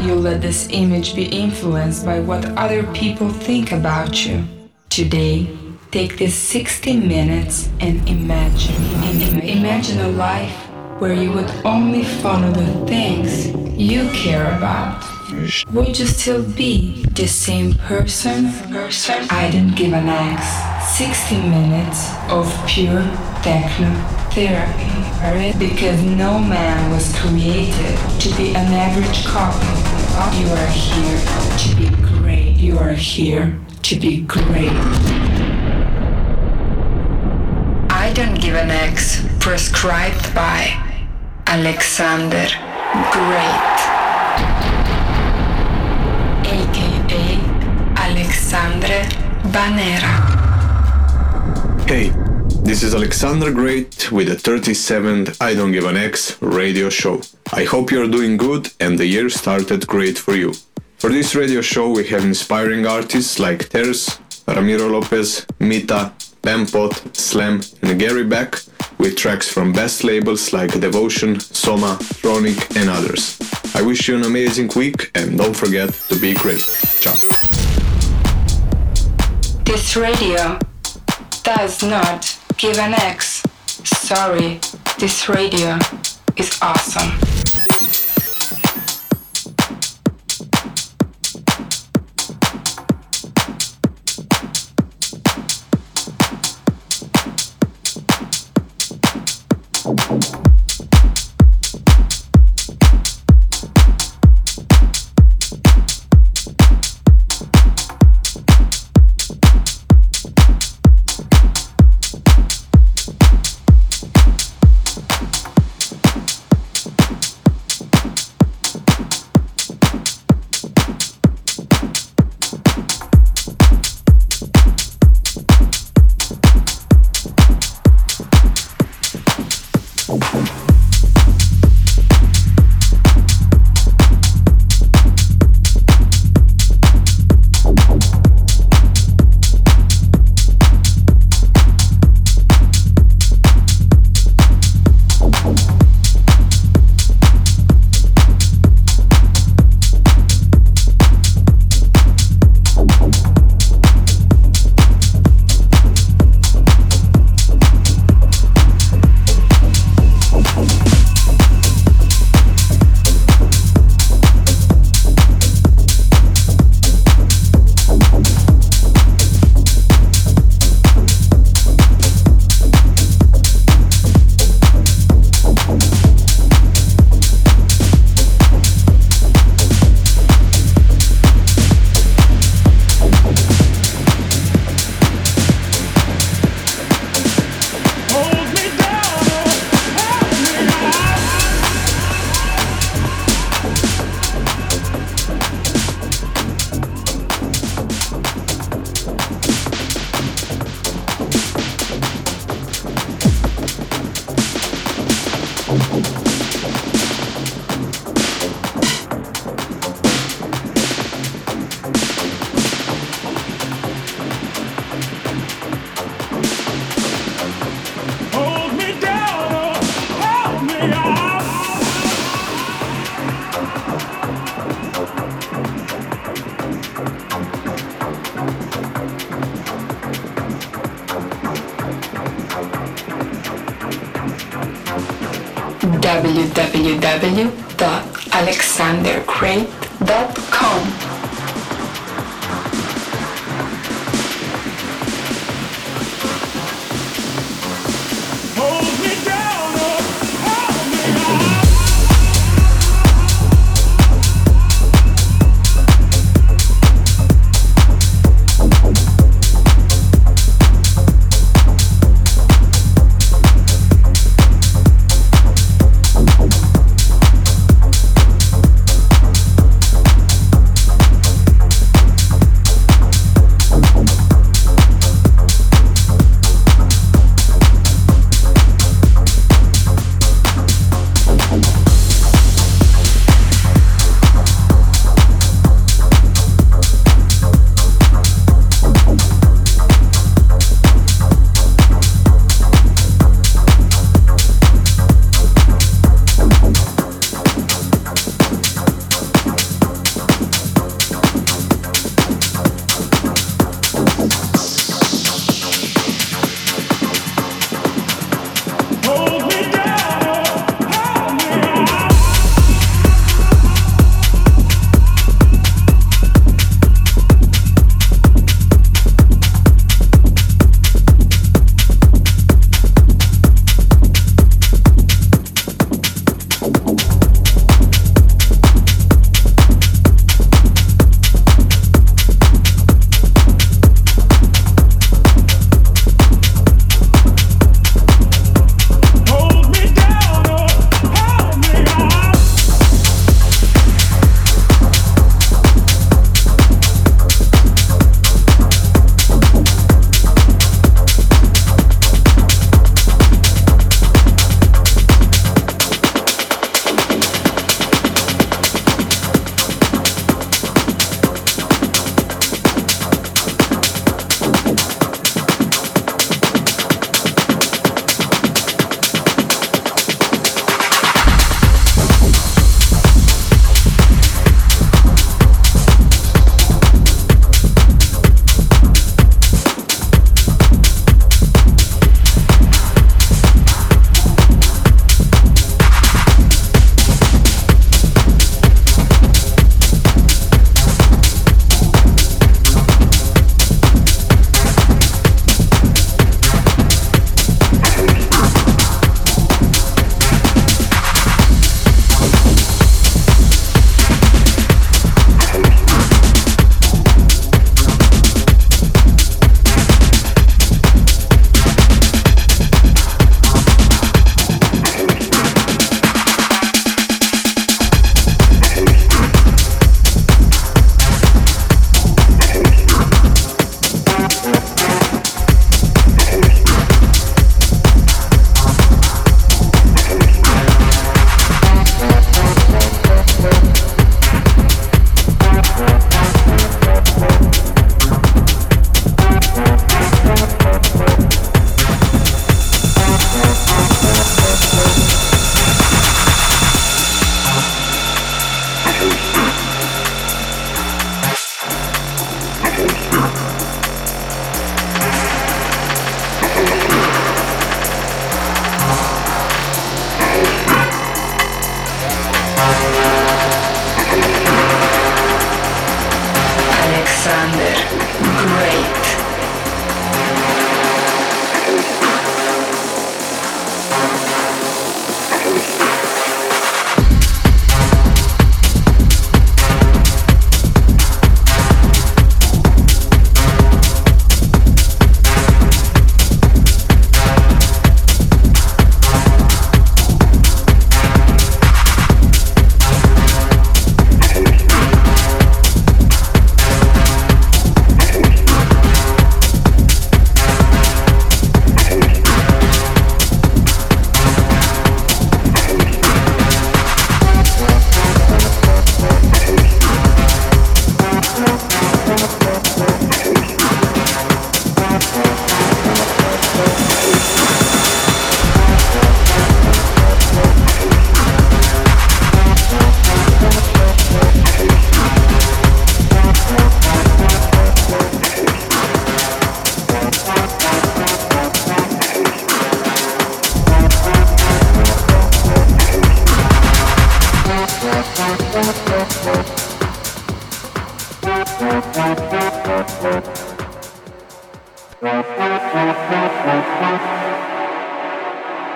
you let this image be influenced by what other people think about you. Today, take these 60 minutes and imagine. Imagine a life where you would only follow the things you care about. Would you still be the same person? Person? I don't give an X. 60 minutes of pure techno therapy. Because no man was created to be an average copy. You are here to be great. You are here to be great. I don't give an X prescribed by Alexander Great. AKA Alexandre Banera. Hey, this is Alexander Great with the 37th I Don't Give an X radio show. I hope you're doing good and the year started great for you. For this radio show, we have inspiring artists like Ters, Ramiro Lopez, Mita, Lampot, Slam, and Gary Beck with tracks from best labels like Devotion, Soma, Tronic, and others. I wish you an amazing week and don't forget to be great. Ciao. This radio does not give an X. Sorry, this radio is awesome. www.alexandergreat.com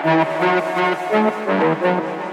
Thank you.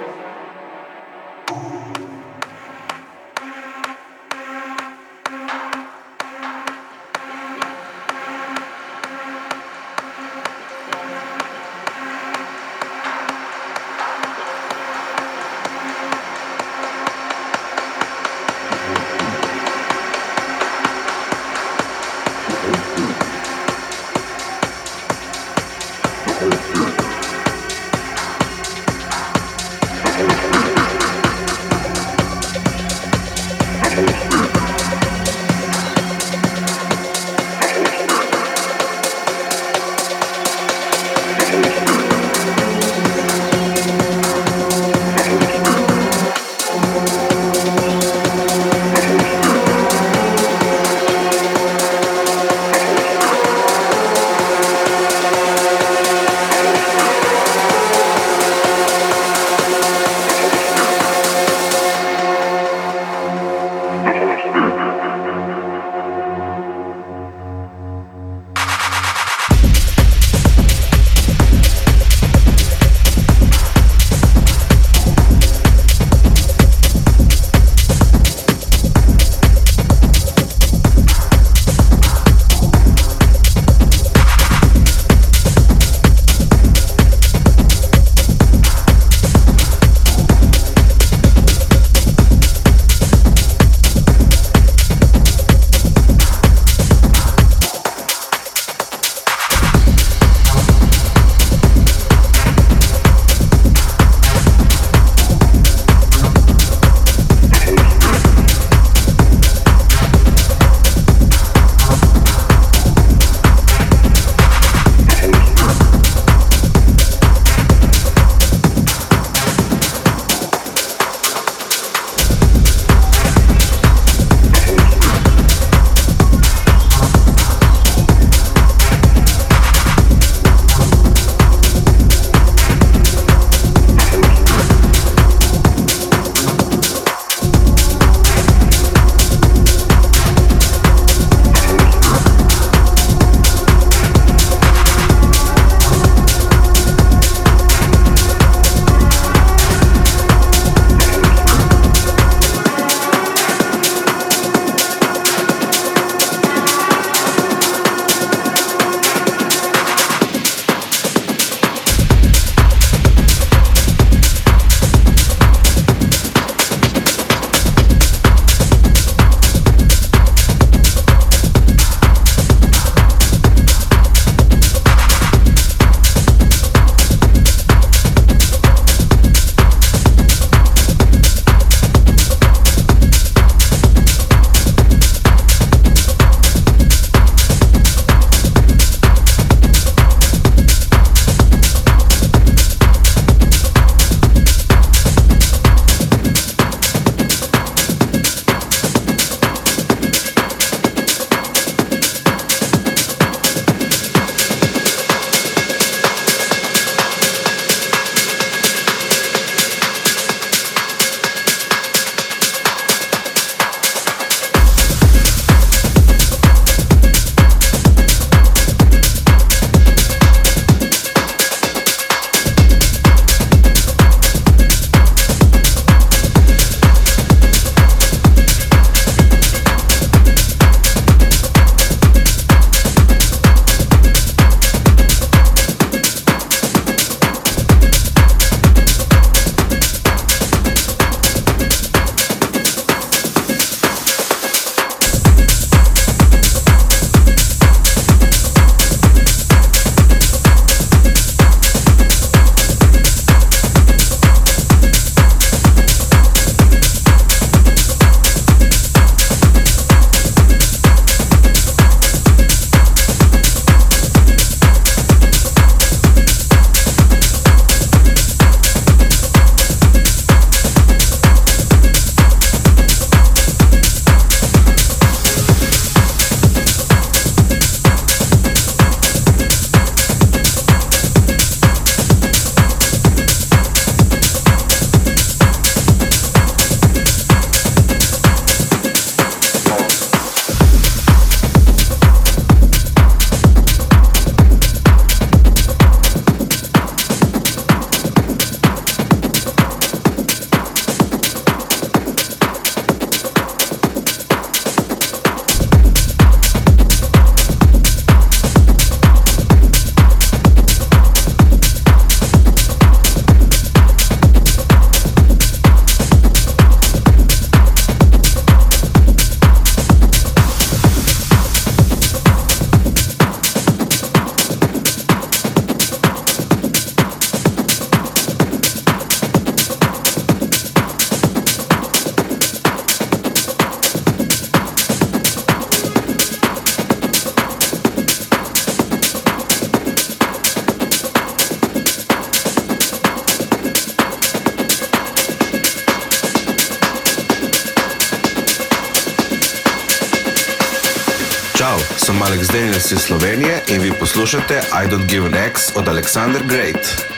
Sem Alex Daniels iz Slovenije in vi poslušate I Don't Give an X od Alexander Great.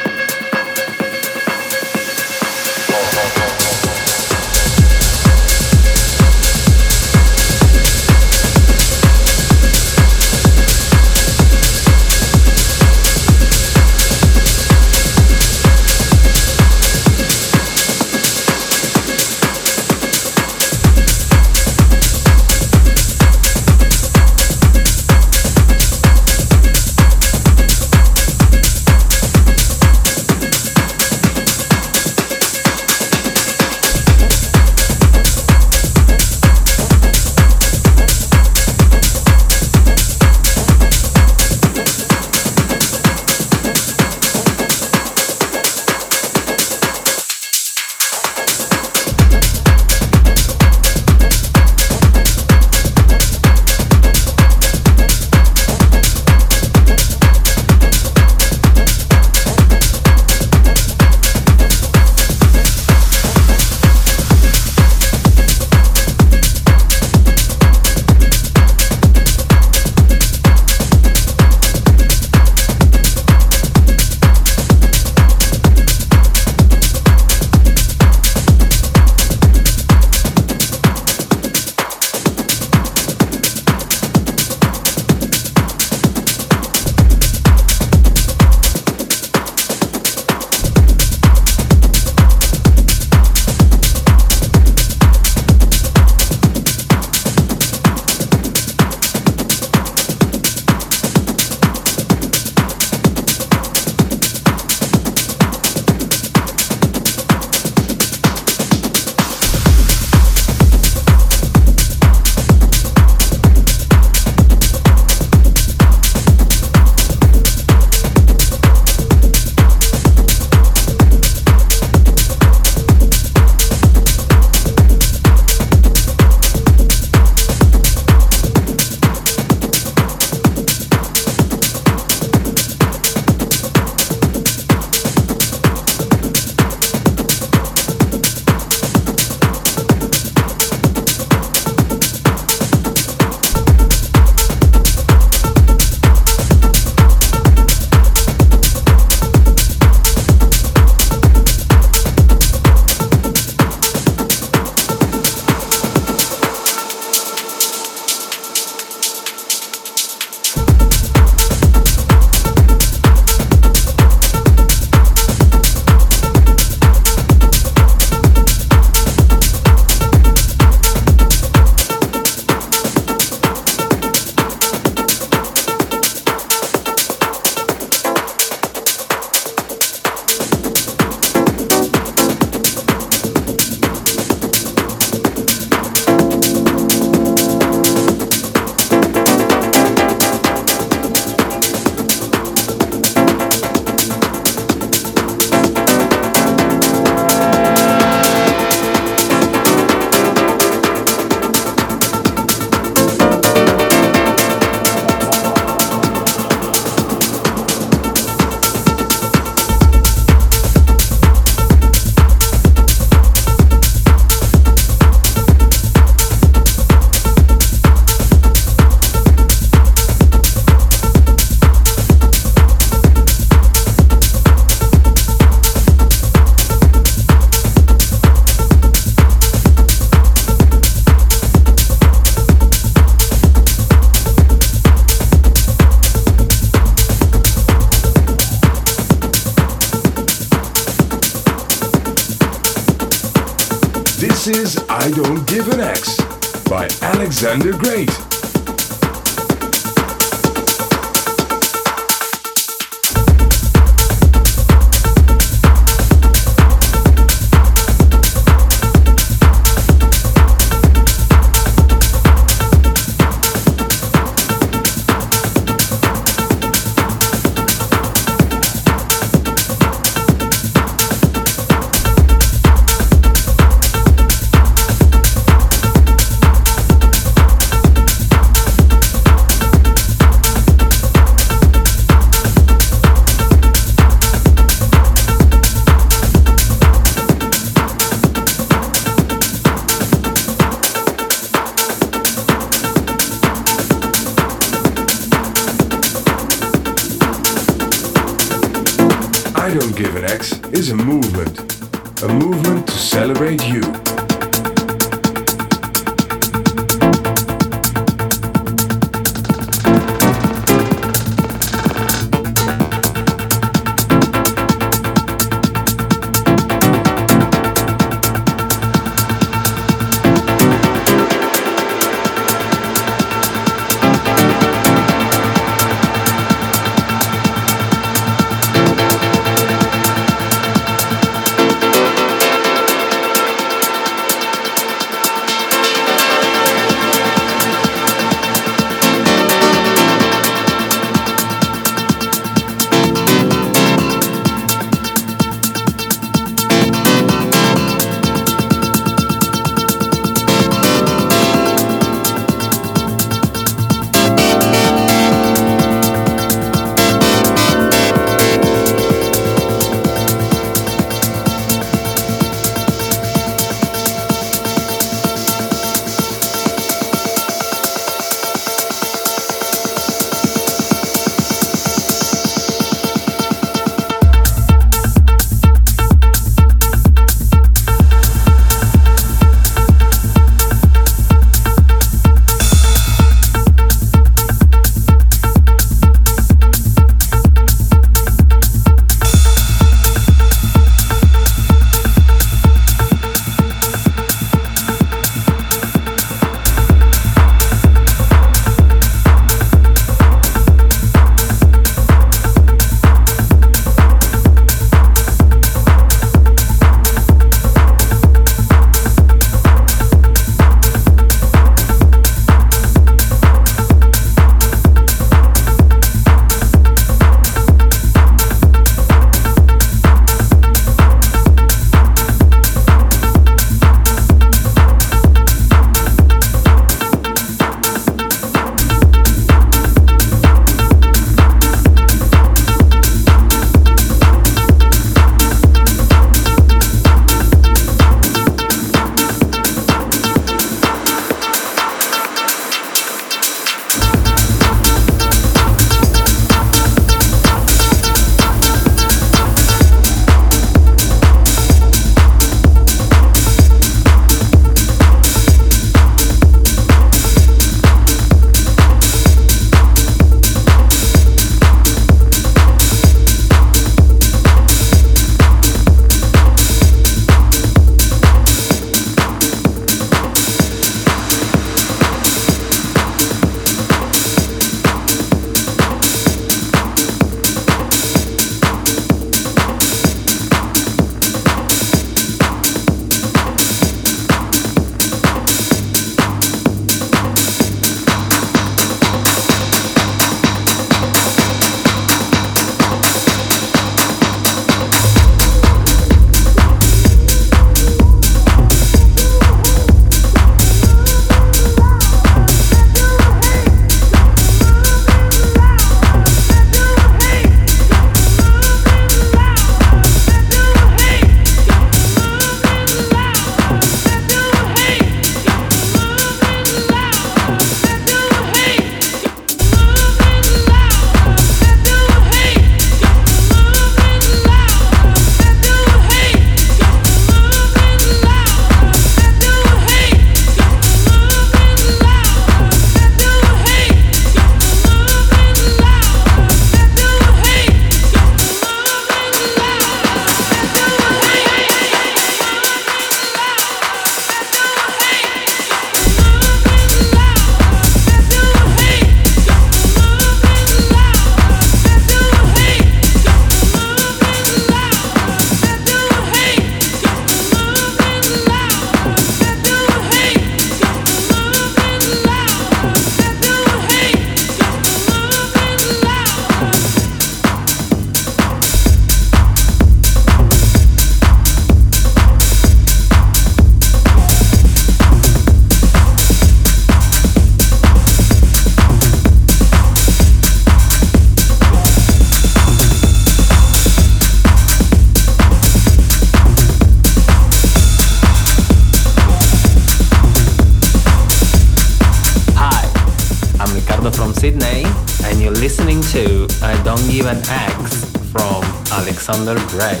Alexander Gray.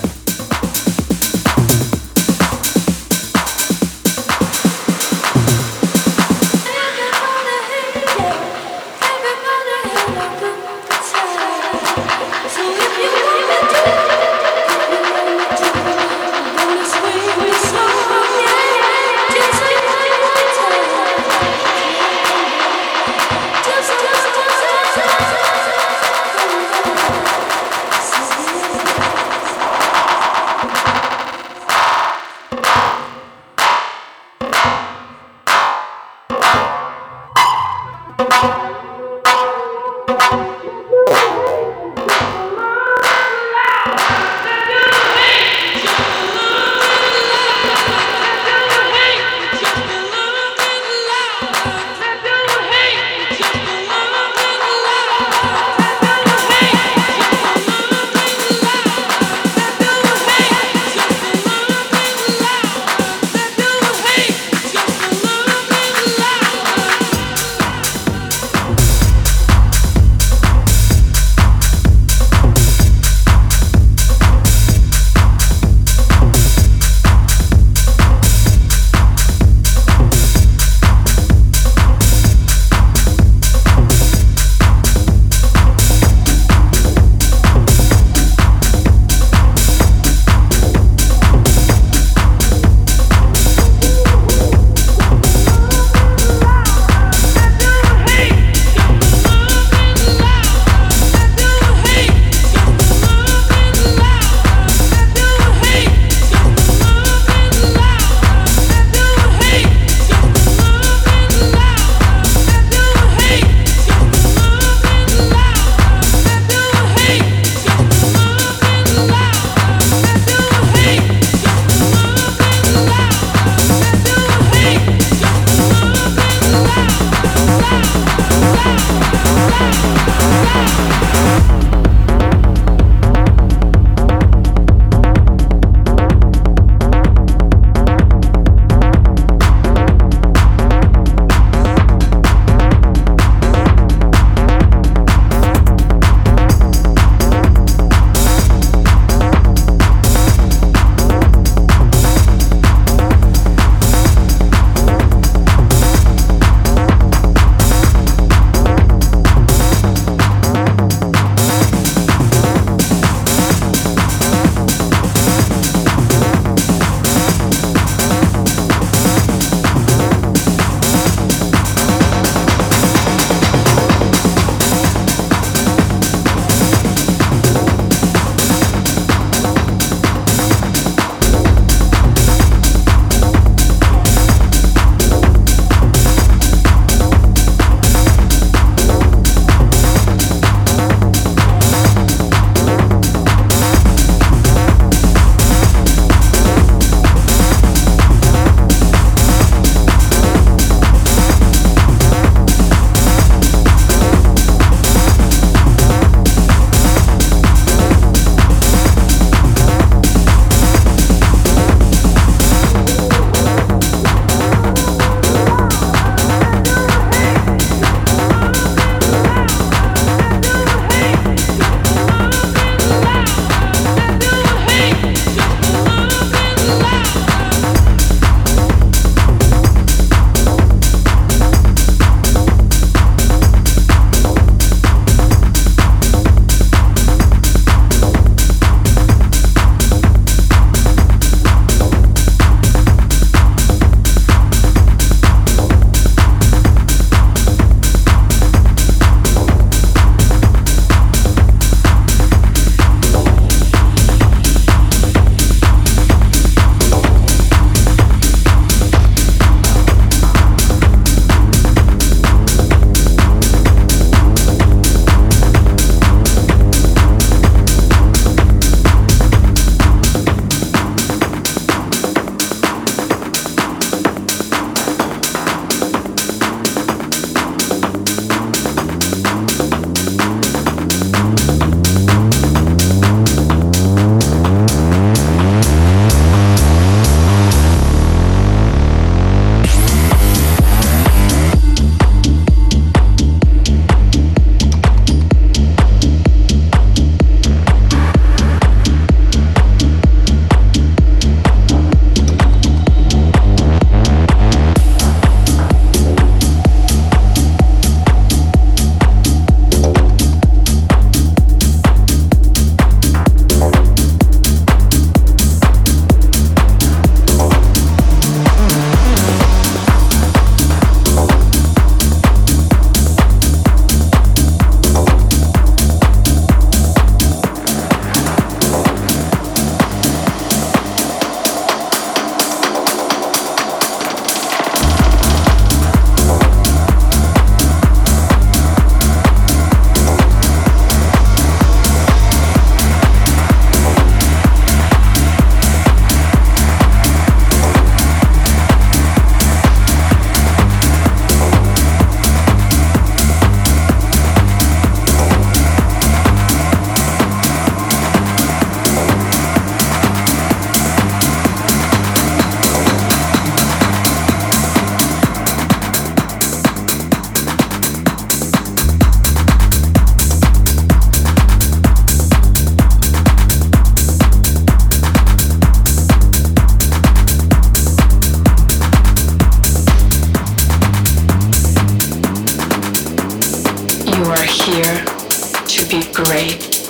Be great.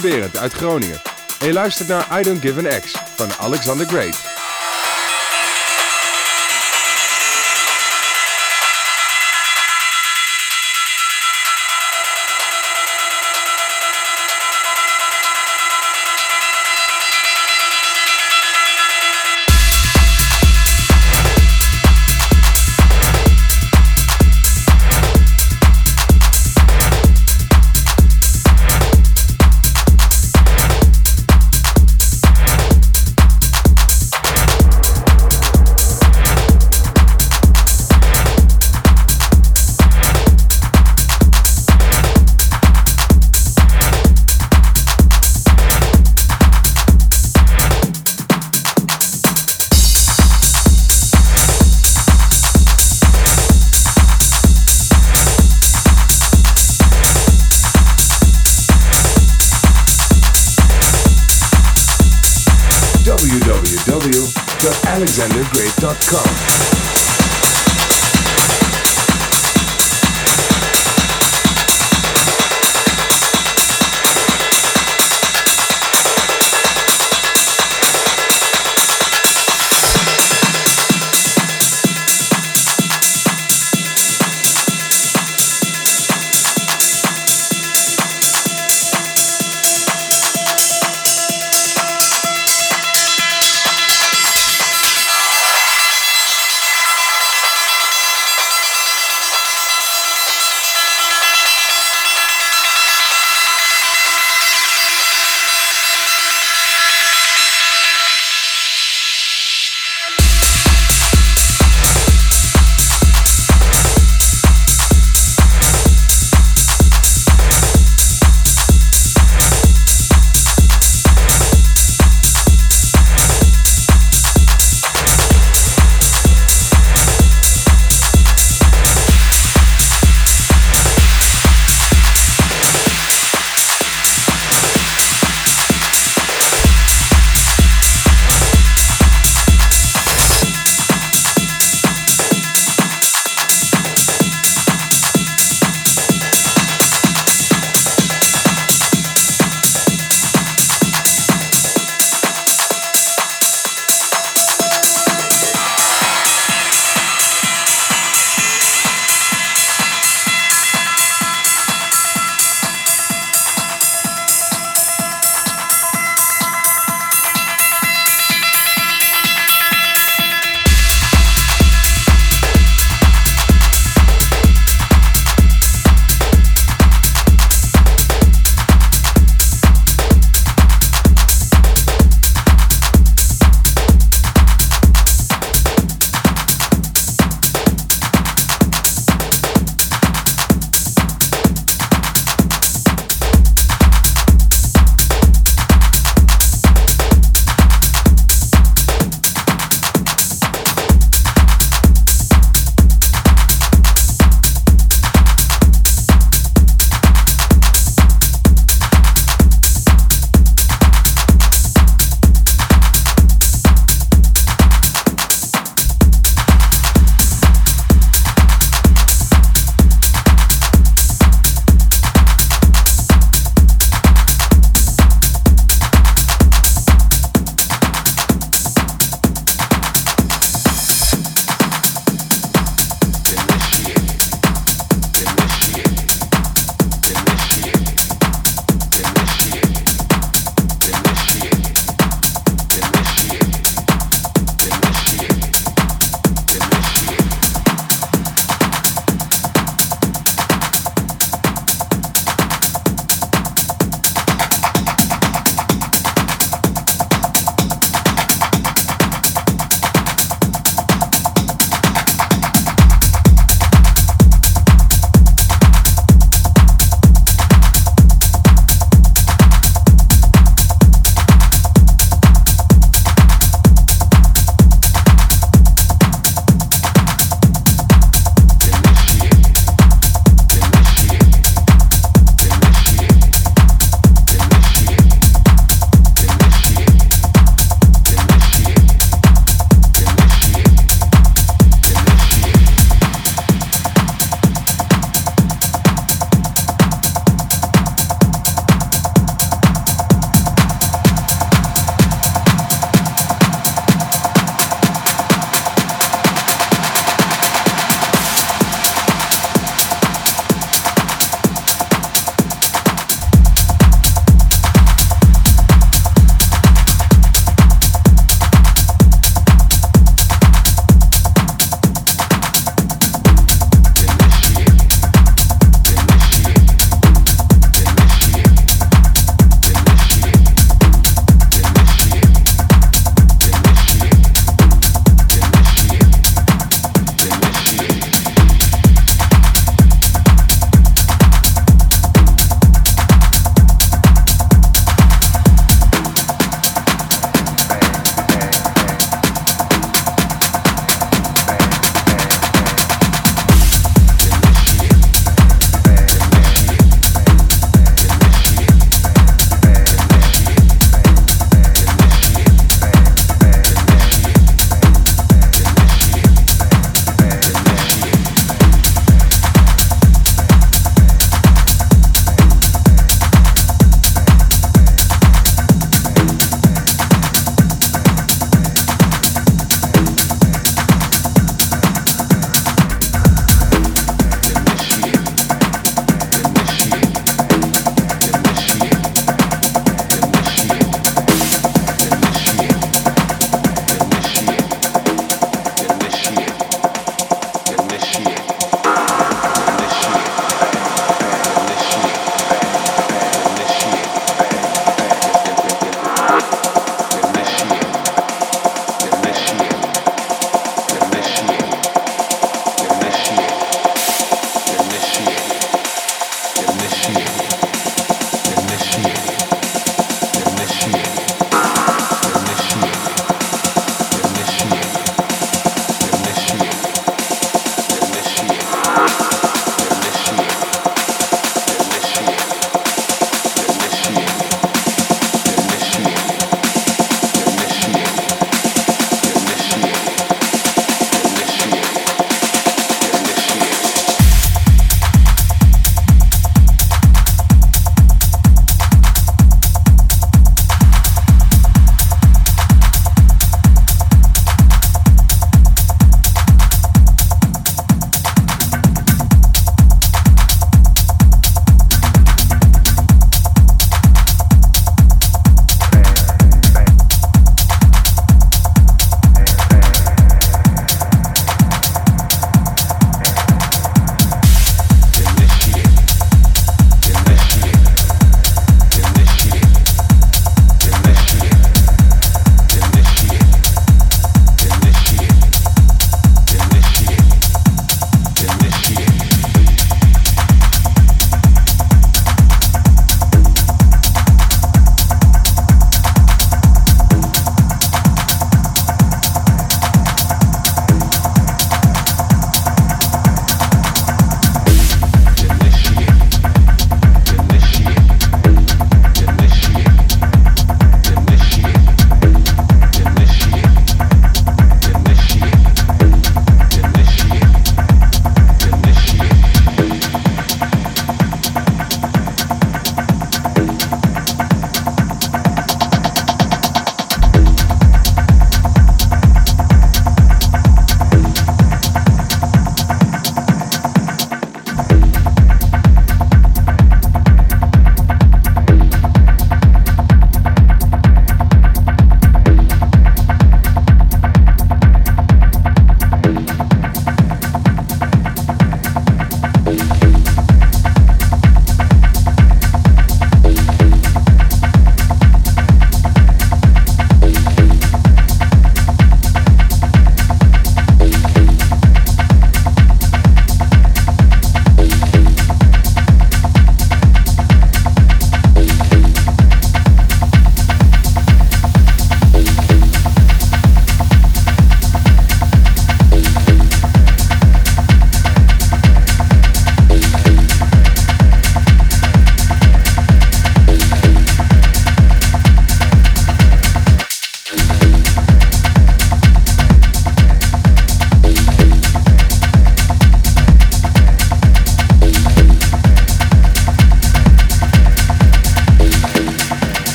Berend uit Groningen. En luistert naar I Don't Give an X van Alexander Great. www.alexandergreat.com.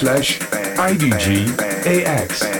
slash IDGAX. www.alexandergreat.com.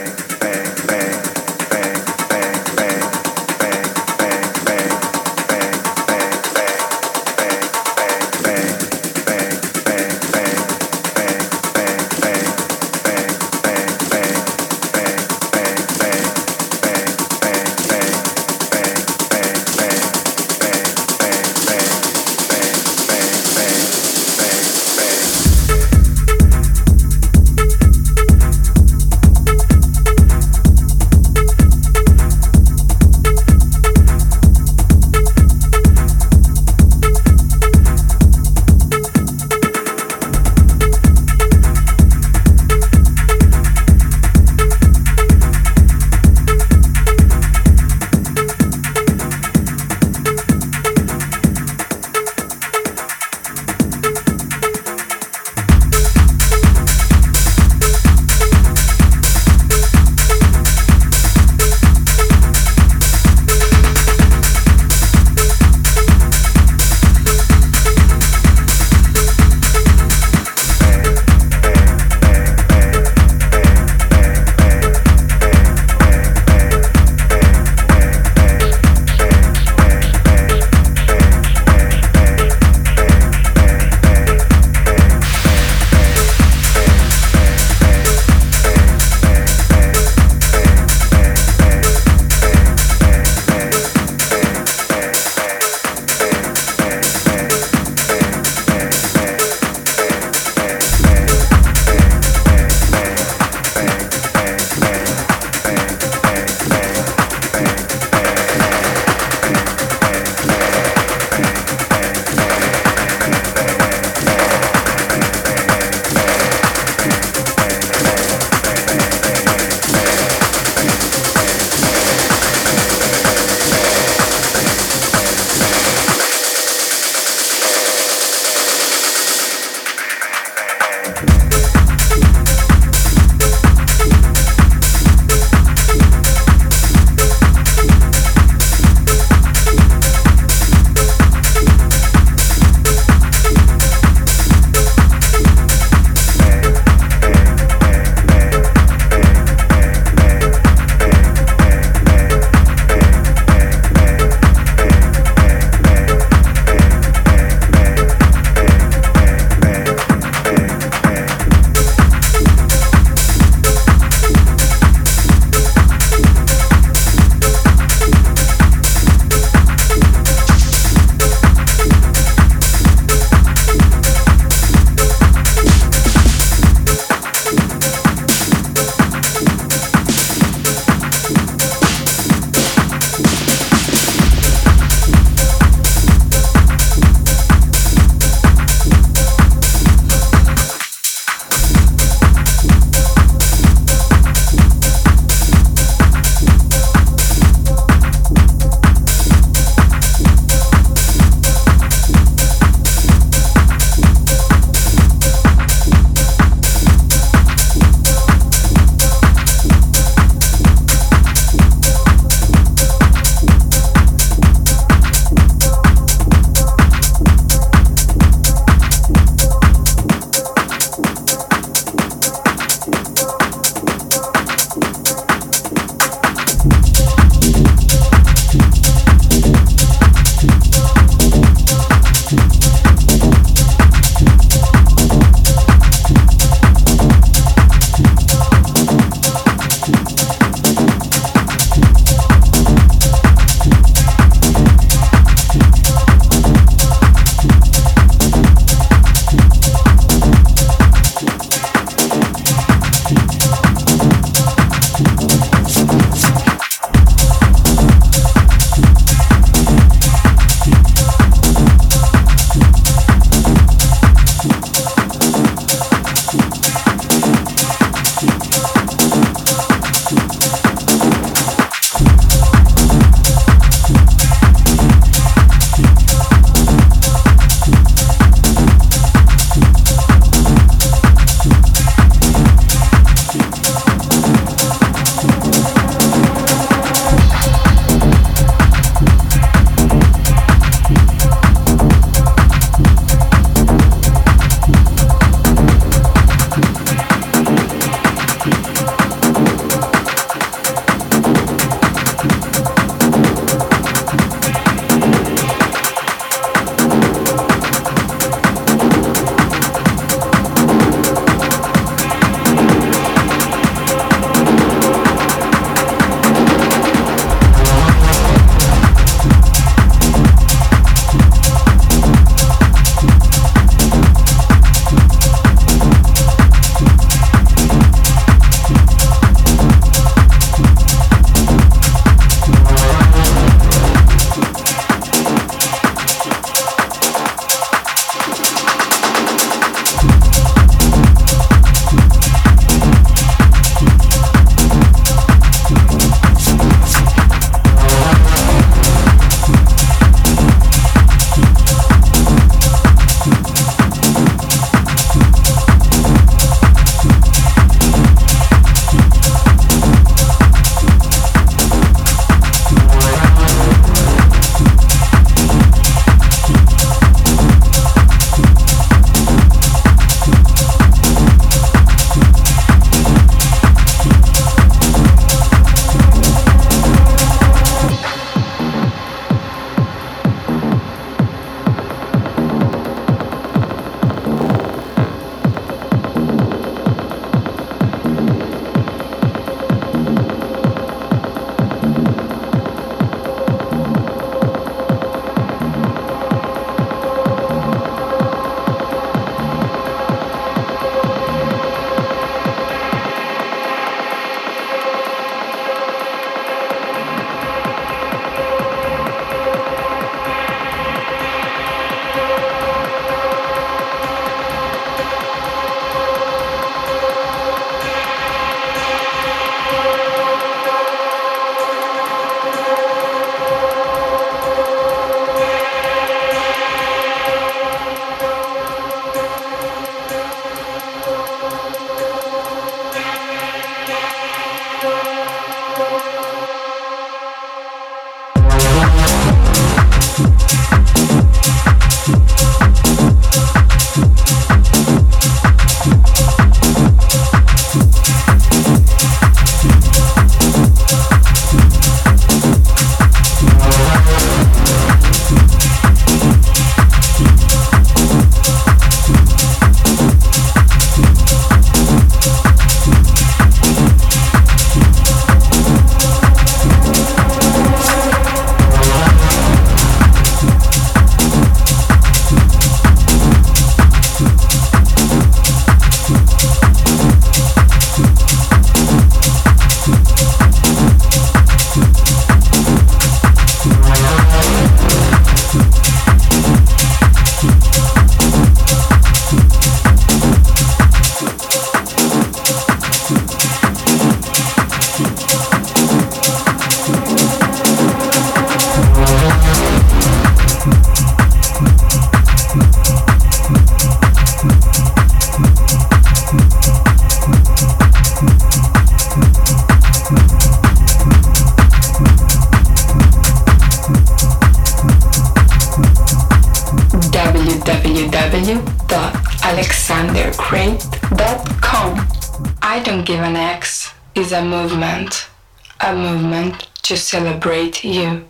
celebrate you.